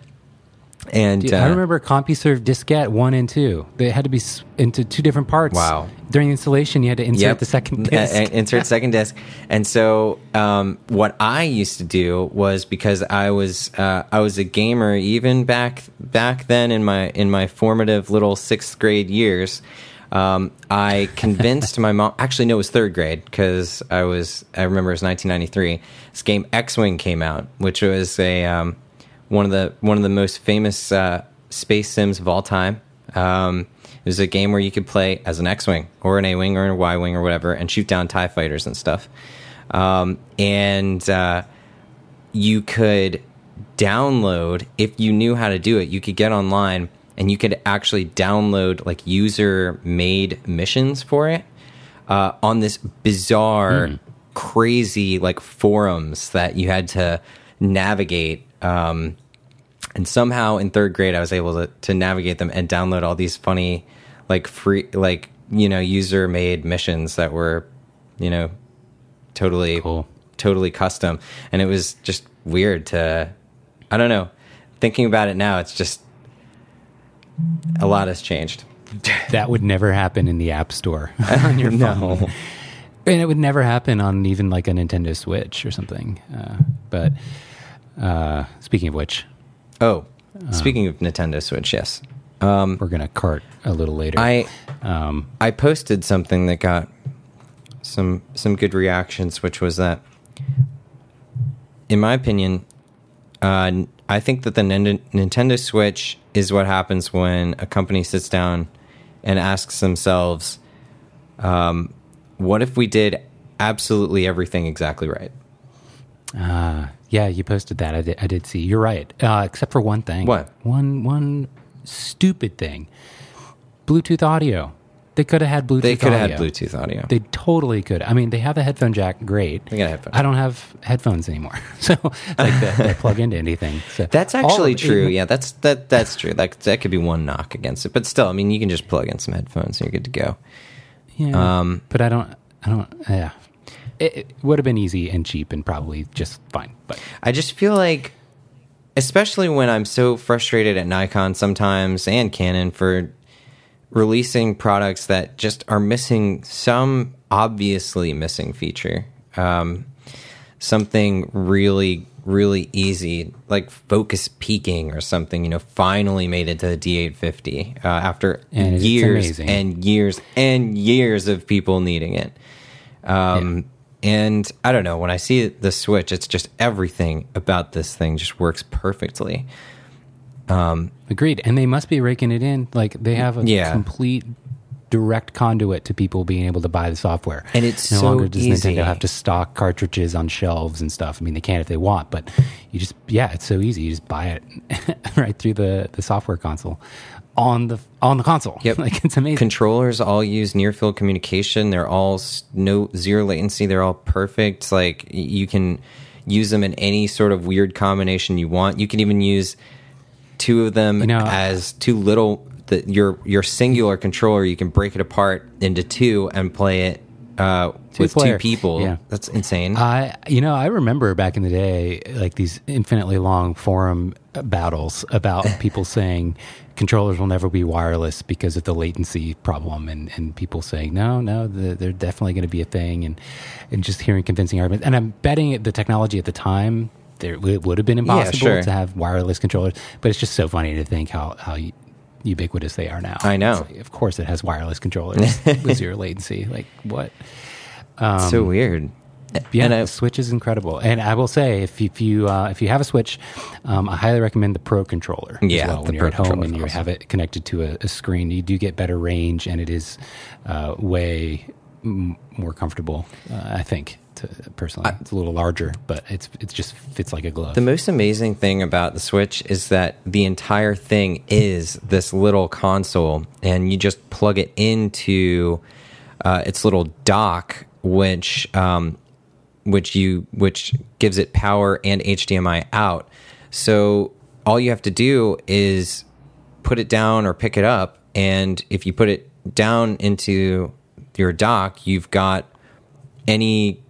And Dude, uh, I remember CompuServe diskette one and two. They had to be into two different parts. Wow. During the installation, you had to insert the second disc. uh, insert second disc. And so, um, what I used to do was because I was uh, I was a gamer even back back then in my in my formative little sixth grade years. Um, I convinced my mom. Actually, no, it was third grade because I was. I remember it was 1993. This game X Wing came out, which was a um, one of the one of the most famous uh, space sims of all time. Um, it was a game where you could play as an X-wing or an A-wing or a Y-wing or whatever, and shoot down Tie fighters and stuff. Um, and uh, you could download if you knew how to do it. You could get online and you could actually download like user-made missions for it uh, on this bizarre, crazy like forums that you had to navigate. Um, and somehow in third grade, I was able to, to navigate them and download all these funny, like free, like you know, user made missions that were, you know, totally, Cool. totally custom. And it was just weird to, I don't know. Thinking about it now, it's just a lot has changed. That would never happen in the App Store on your phone. And it would never happen on even like a Nintendo Switch or something. Uh, but uh, speaking of which, Oh, speaking of Nintendo Switch, yes. Um, we're going to cart a little later. I um, I posted something that got some some good reactions, which was that, in my opinion, uh, I think that the Nin- Nintendo Switch is what happens when a company sits down and asks themselves, um, "What if we did absolutely everything exactly right?" uh, yeah, you posted that. I did, I did see. You're right. Uh, except for one thing. What? One one stupid thing. Bluetooth audio. They could have had Bluetooth. They could have had Bluetooth audio. They totally could. I mean, they have a headphone jack. Great. They got a headphone I don't have headphones anymore, so like that, that plug into anything. So That's actually true. Yeah, that's that that's true. That that could be one knock against it, but still, I mean, you can just plug in some headphones and you're good to go. Yeah. Um, but I don't. I don't. Yeah. It, it would have been easy and cheap and probably just fine. But I just feel like, especially when I'm so frustrated at Nikon sometimes and Canon for releasing products that just are missing some obviously missing feature. Um, something really, really easy, like focus peaking or something, you know, finally made it to the D850 uh, after And years and years and years of people needing it. Um, And I don't know, when I see the Switch, it's just everything about this thing just works perfectly. Um, agreed. And they must be raking it in. Like they have a Yeah. complete direct conduit to people being able to buy the software. And it's no so longer does easy. Nintendo have to stock cartridges on shelves and stuff. I mean, they can if they want, but you just yeah, it's so easy. You just buy it right through the the software console on the on the console. Yep. like it's amazing. Controllers all use near field communication. They're all no zero latency. They're all perfect. Like you can use them in any sort of weird combination you want. You can even use two of them You know- as two little the, your your singular controller. You can break it apart into two and play it uh, with player. two people. Yeah. That's insane. I, you know, I remember back in the day, like these infinitely long forum battles about people saying controllers will never be wireless because of the latency problem, and, and people saying no, no, the, they're definitely going to be a thing, and and just hearing convincing arguments. And I'm betting the technology at the time there it would have been impossible sure. to have wireless controllers, but it's just so funny to think how how. Ubiquitous they are now. I know. Like, of course, it has wireless controllers with zero latency. Like what? so weird. Yeah, And I- the Switch is incredible, and I will say if if you uh, if you have a Switch, um, I highly recommend the Pro controller. Yeah, well. when you're at home and you awesome. have it connected to a, a screen, you do get better range, and it is uh, way m- more comfortable. Uh, I think, to, personally, it's a little larger, but it's it's just fits like a glove. The most amazing thing about the Switch is that the entire thing is this little console, and you just plug it into uh, its little dock, which um, which you which gives it power and HDMI out. So all you have to do is put it down or pick it up, and if you put it down into your dock, you've got any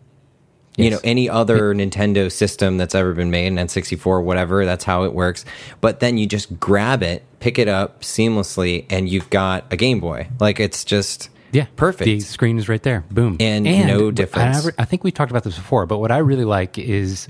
you know any other Nintendo system that's ever been made, an N64, whatever. That's how it works. But then you just grab it, pick it up seamlessly, and you've got a Game Boy. Like it's just Yeah, perfect. The screen is right there. Boom, And no difference. I, I think we talked about this before, but what I really like is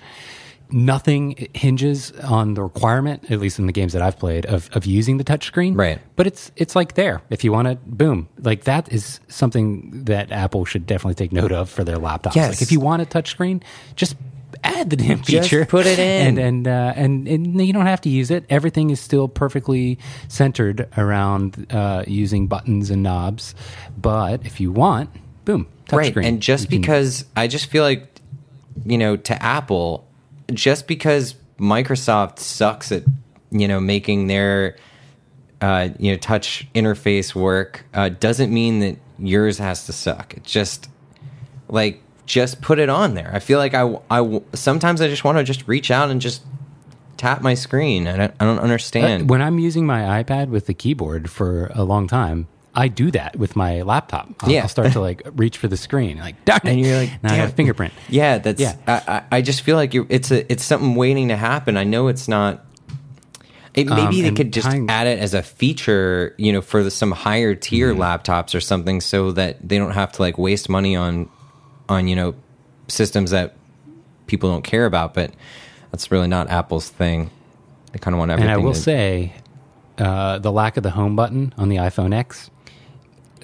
nothing hinges on the requirement, at least in the games that I've played, of of using the touchscreen. Right. But it's it's like there if you want to. Boom, like that is something that Apple should definitely take note of for their laptops. Yes. Like if you want a touchscreen, just add the damn Just feature. put it in. and and, uh, and and you don't have to use it. Everything is still perfectly centered around uh, using buttons and knobs. But if you want, boom, right touchscreen. and just You can- because i just feel like you know to apple just because microsoft sucks at you know making their uh, you know touch interface work uh, doesn't mean that yours has to suck. It just like just put it on there. I feel like i, I sometimes i just want to just reach out and just tap my screen. I don't, I don't Uh, understand. when I'm using my iPad with the keyboard for a long time, I do that with my laptop. I'll, Yeah. I'll start to like reach for the screen, like darn it, And you're like, now I have a fingerprint. Yeah, that's. Yeah. I, I just feel like it's a it's something waiting to happen. I know it's not. It, maybe Um, they could just tying- add it as a feature, you know, for the, some higher tier Mm-hmm. laptops or something, so that they don't have to like waste money on, on you know, systems that people don't care about. But that's really not Apple's thing. They kind of want everything. And I will to- say, uh, the lack of the home button on the iPhone X,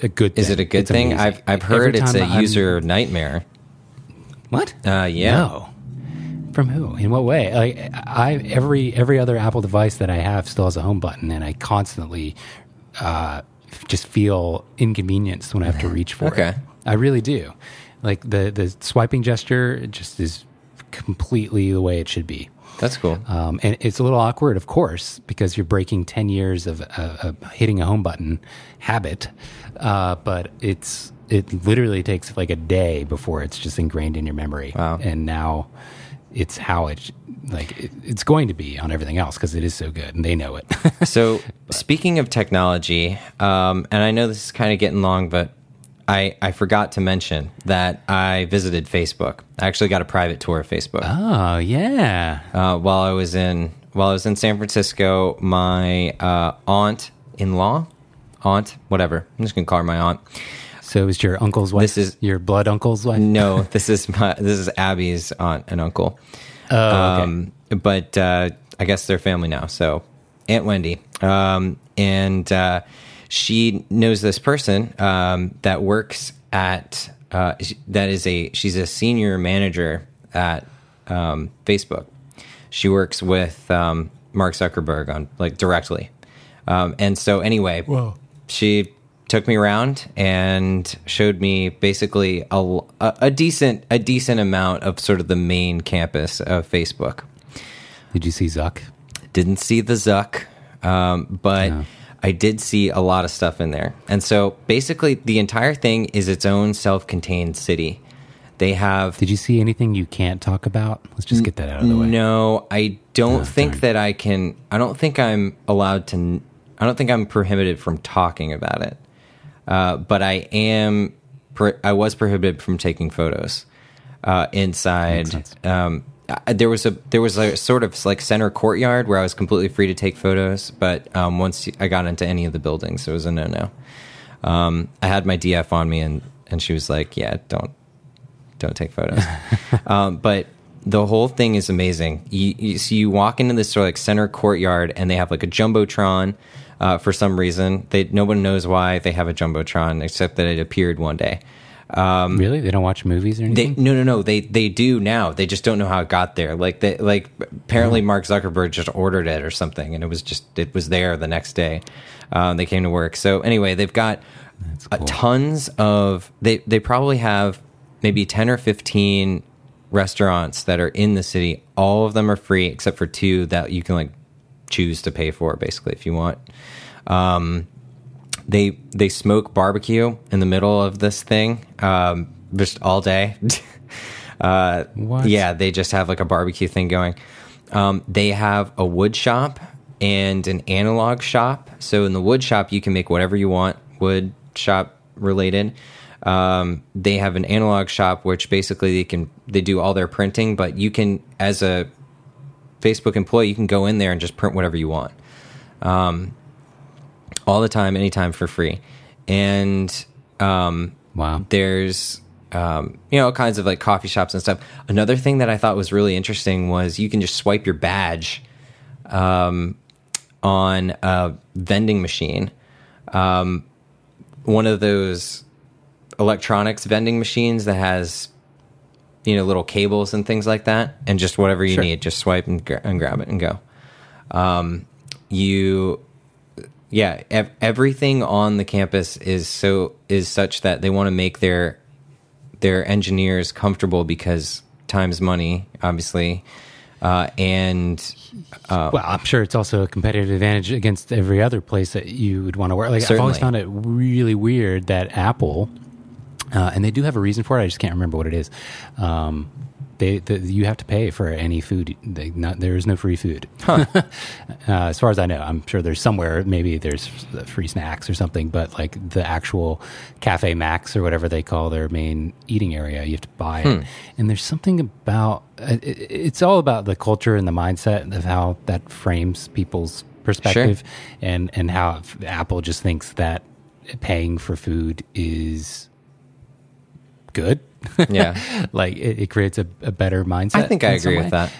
a good. is it a good It's thing? amazing. I've I've heard it's a I'm- user nightmare. What? Uh, yeah. No. From who? In what way? Like I every every other Apple device that I have still has a home button, and I constantly uh, just feel inconvenienced when I have to reach for Okay. it. I really do. Like the the swiping gesture just is completely the way it should be. That's cool. Um, and it's a little awkward, of course, because you're breaking 10 years of, uh, of hitting a home button habit. Uh, but it's it literally takes like a day before it's just ingrained in your memory. Wow. And now it's how it like it, it's going to be on everything else because it is so good and they know it. So, speaking of technology, um, and I know this is kind of getting long, but I, I forgot to mention that I visited Facebook. I actually got a private tour of Facebook oh yeah. uh, while I was in while I was in San Francisco. My uh, aunt in law, aunt, whatever. I'm just gonna call her my aunt. So it was your uncle's wife. This is- your blood uncle's wife. No, this is my this is Abby's aunt and uncle. Oh, okay. um, but uh, I guess they're family now. So Aunt Wendy, um, and uh, she knows this person um, that works at uh, that is a she's a senior manager at um, Facebook. She works with um, Mark Zuckerberg on like directly, um, and so anyway, she took me around and showed me basically a, l- a- a decent a decent amount of sort of the main campus of Facebook. Did you see Zuck? Didn't see the Zuck, um, but Yeah. I did see a lot of stuff in there. And so basically, the entire thing is its own self contained city. They have. Did you see anything you can't talk about? Let's just get that out of the way. No, I don't Oh, think darn. that I can. I don't think I'm allowed to. I don't think I'm prohibited from talking about it. Uh, but I am. I was prohibited from taking photos uh, inside. Makes sense. Um, I- there was a there was a sort of like center courtyard where I was completely free to take photos. But um, once I got into any of the buildings, it was a no no. Um, I had my DF on me, and and she was like, "Yeah, don't don't take photos." um, but the whole thing is amazing. You, you so you walk into this sort of like center courtyard, and they have like a jumbotron. Uh, for some reason, they no one knows why they have a jumbotron, except that it appeared one day. Um, Really? They don't watch movies or they anything? no no no they they do now. They just don't know how it got there. Like they like apparently Mm-hmm. Mark Zuckerberg just ordered it or something, and it was just it was there the next day. Um, they came to work. So anyway, they've got uh, cool. tons of they they probably have maybe ten or fifteen restaurants that are in the city. All of them are free except for two that you can like choose to pay for basically if you want. Um, they they smoke barbecue in the middle of this thing um, just all day. uh, What? Yeah, they just have like a barbecue thing going. Um, they have a wood shop and an analog shop. So in the wood shop, you can make whatever you want, wood shop related. Um, they have an analog shop, which basically they can they do all their printing, but you can as a Facebook employee, you can go in there and just print whatever you want all the time, anytime for free. And um, Wow. there's um, you know all kinds of like coffee shops and stuff. Another thing that I thought was really interesting was you can just swipe your badge um, on a vending machine. Um, one of those electronics vending machines that has you know little cables and things like that, and just whatever you Sure. need, just swipe and, gra- and grab it and go. Um, you, yeah, ev- everything on the campus is so is such that they want to make their their engineers comfortable because time's money, obviously, uh, and uh, well, I'm sure it's also a competitive advantage against every other place that you would want to work. Like I've always found it really weird that Apple, uh, and they do have a reason for it. I just can't remember what it is. Um, they, the, you have to pay for any food. They, not, there is no free food, uh, as far as I know. I'm sure there's somewhere. Maybe there's free snacks or something, but like the actual Caffè Macs or whatever they call their main eating area, you have to buy it. And there's something about it, it- it's all about the culture and the mindset of how that frames people's perspective, and and how Apple just thinks that paying for food is good. Yeah, like it, it creates a, a better mindset. I think I agree with that.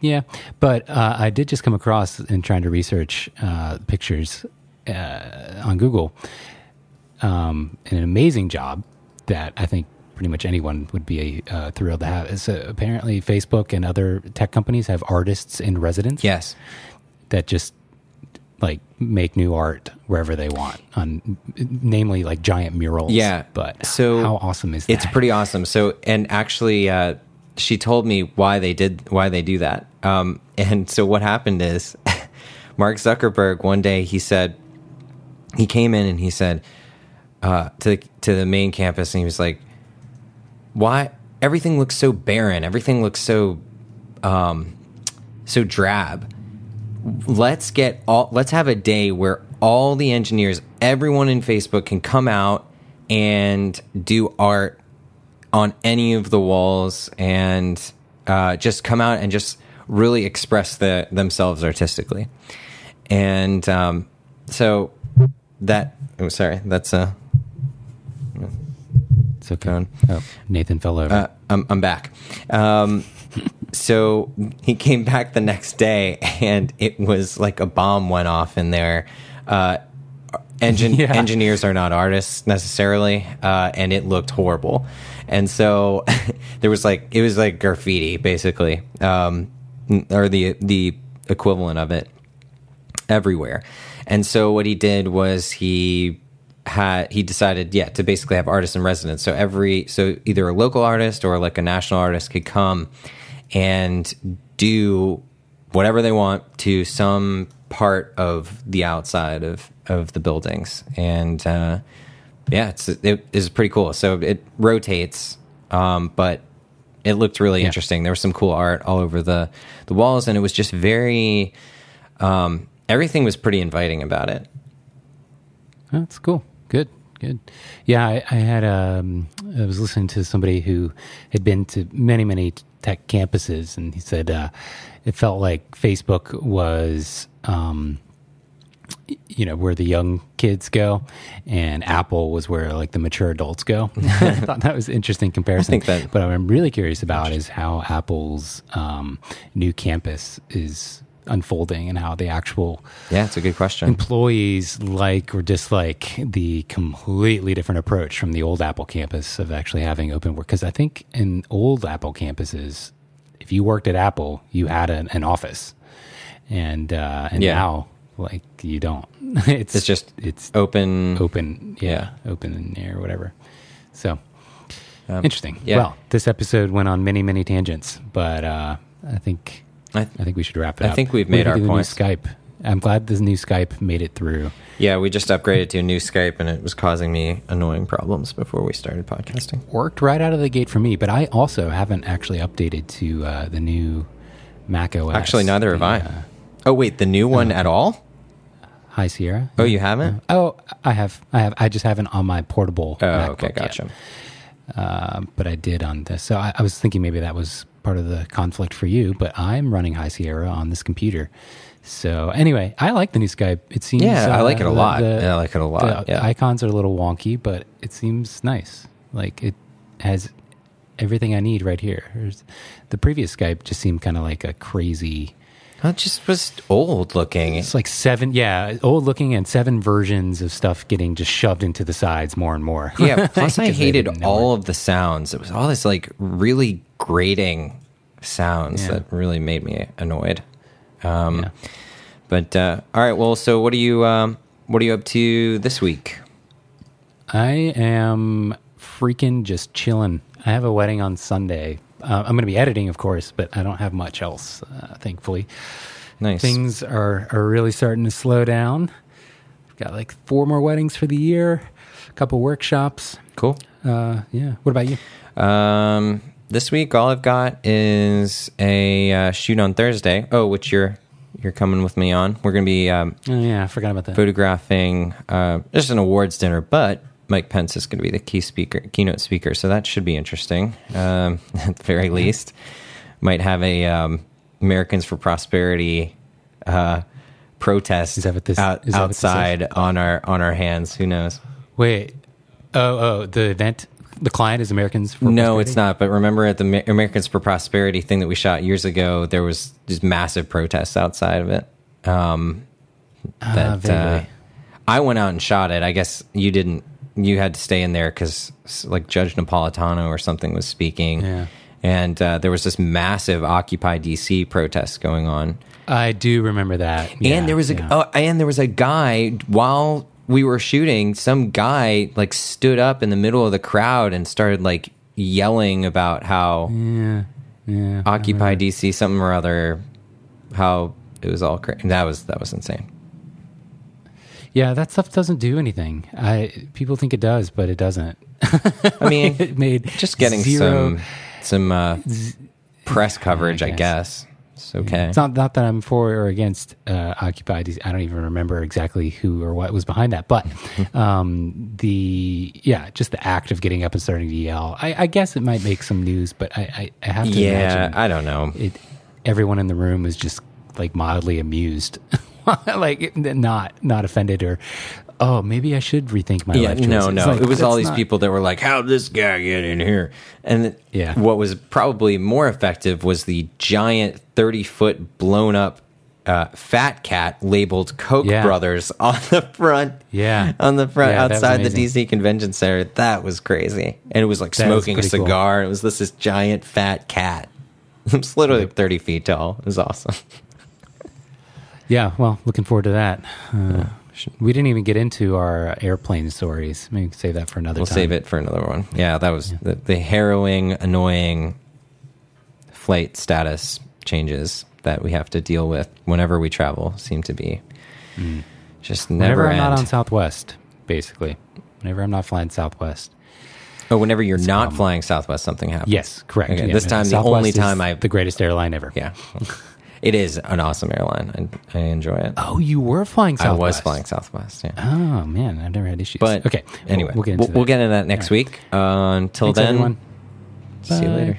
Yeah, but uh, I did just come across in trying to research uh, pictures uh, on Google um, an amazing job that I think pretty much anyone would be uh, thrilled to have. Is uh, apparently Facebook and other tech companies have artists in residence Yes, that just like make new art wherever they want on namely like giant murals Yeah. but So how awesome is that It's pretty awesome. So, and actually, uh, she told me why they did why they do that. Um, and so, what happened is, Mark Zuckerberg one day he said he came in and he said uh, to the, to the main campus and he was like, "Why everything looks so barren? Everything looks so um, so drab." Let's get all let's have a day where all the engineers everyone in facebook can come out and do art on any of the walls and uh, just come out and just really express the, themselves artistically and um, so that oh sorry that's a it's okay phone. oh, nathan fell over uh, I'm, I'm back. Um, so he came back the next day, and it was like a bomb went off in there. Uh, engine Yeah. engineers are not artists necessarily, uh, and it looked horrible. And so there was like it was like graffiti, basically, um, or the the equivalent of it everywhere. And so what he did was he had he decided yeah to basically have artists in residence. So every so either a local artist or like a national artist could come and do whatever they want to some part of the outside of of the buildings and uh, yeah it's it is pretty cool so it rotates um, but it looked really Yeah. interesting there was some cool art all over the the walls and it was just very um, everything was pretty inviting about it That's cool. Good, good. Yeah, I, I had um, I was listening to somebody who had been to many, many tech campuses, and he said uh, it felt like Facebook was, um, you know, where the young kids go, and Apple was where like the mature adults go. I thought that was an interesting comparison. think that- but what I'm really curious about is how Apple's um, new campus is unfolding and how the actual yeah it's a good question employees like or dislike the completely different approach from the old Apple campus of actually having open work. Because I think in old Apple campuses, if you worked at Apple, you had an, an office, and uh, and Yeah. now like you don't. it's It's just it's open open, yeah, open in air, whatever. So Um, interesting. yeah. Well, this episode went on many many tangents, but uh, I think I, I think we should wrap it I up. think we've What do you made our think of the new. Skype. I'm glad this new Skype made it through. yeah we just upgraded to a new skype and it was causing me annoying problems before we started podcasting worked right out of the gate for me. But I also haven't actually updated to uh, the new Mac OS. actually neither have the, i uh, oh wait the new one at all High Sierra. oh you haven't Oh, I have. I have. I just haven't on my portable. oh MacBook okay yet. gotcha Uh, but I did on this. So I, I was thinking maybe that was part of the conflict for you. But I'm running High Sierra on this computer. So anyway, I like the new Skype. It seems. Yeah, I like uh, it a the- lot. the- Yeah, I like it a lot, The yeah. icons are a little wonky, but it seems nice. Like it has everything I need right here. There's, the previous Skype just seemed kind of like a crazy It just was old looking. It's like seven, yeah, old looking and seven versions of stuff getting just shoved into the sides more and more. Yeah. Plus, I hated all of the sounds. It was all this like really grating sounds Yeah. that really made me annoyed. Um, Yeah. But uh, all right. Well, so what are you? Um, what are you up to this week? I am freaking just chilling. I have a wedding on Sunday. Uh, I'm going to be editing, of course, but I don't have much else, uh, thankfully. Nice. Things are, are really starting to slow down. I've got like four more weddings for the year, a couple workshops. Cool. Uh, yeah. What about you? Um, this week, all I've got is a uh, shoot on Thursday. Oh, which you're you're coming with me on. We're going to be um, Oh, yeah, I forgot about that. photographing uh, just an awards dinner, but Mike Pence is going to be the key speaker, keynote speaker, so that should be interesting. Um, at the very least, might have a um, Americans for Prosperity uh, protest Is that what this- out, is that what this is? outside on our on our hands. Who knows? Wait. Oh, oh, the event, the client is Americans for No, Prosperity? it's not. But remember at the Ma- Americans for Prosperity thing that we shot years ago, there was just massive protests outside of it. Um, Ah, that uh, vaguely. I went out and shot it. I guess you didn't. You had to stay in there because like Judge Napolitano or something was speaking, Yeah. and uh, there was this massive Occupy DC protest going on. I do remember that. Yeah, and there was a yeah. oh, and there was a guy while we were shooting. Some guy like stood up in the middle of the crowd and started like yelling about how yeah, yeah. Occupy DC something or other, how it was all crazy. That was that was insane. Yeah, that stuff doesn't do anything. I people think it does, but it doesn't. I mean, it made just getting zero. some some uh, press coverage, I guess. guess. It's okay. It's not not that I'm for or against uh, Occupy. I don't even remember exactly who or what was behind that, but um, the yeah, just the act of getting up and starting to yell. I, I guess it might make some news, but I, I, I have to yeah, imagine I don't know. it. Everyone in the room is just like mildly amused, like not not offended or oh maybe I should rethink my Yeah, life. no, choices." no. Like, it was all these not- people that were like, "How'd this guy get in here?" And Yeah. what was probably more effective was the giant thirty foot blown up uh, fat cat labeled Koch Yeah. brothers on the front. Yeah. on the front Yeah, outside the. DC convention center. That was crazy, and it was like That was smoking a pretty cool. cigar. It was this this giant fat cat. It was literally thirty feet tall. It was awesome. Yeah, well, looking forward to that. Uh, we didn't even get into our airplane stories. Maybe we can save that for another We'll time. save it for another one. Yeah, that was the, the harrowing, annoying flight status changes that we have to deal with whenever we travel. Seem to be just never Whenever I'm not on Southwest, basically. Whenever I'm not flying Southwest. oh, whenever you're not flying Southwest, something happens. Yes, correct. Okay, Yeah, this time, the only time I the greatest airline ever. yeah, it is an awesome airline. I, I enjoy it. Oh, you were flying Southwest. I was flying Southwest. Yeah. Oh man, I've never had issues. But okay, anyway, we'll, we'll get into we'll, that. we'll get into that next week. Uh, until Thanks, then, everyone. see you later.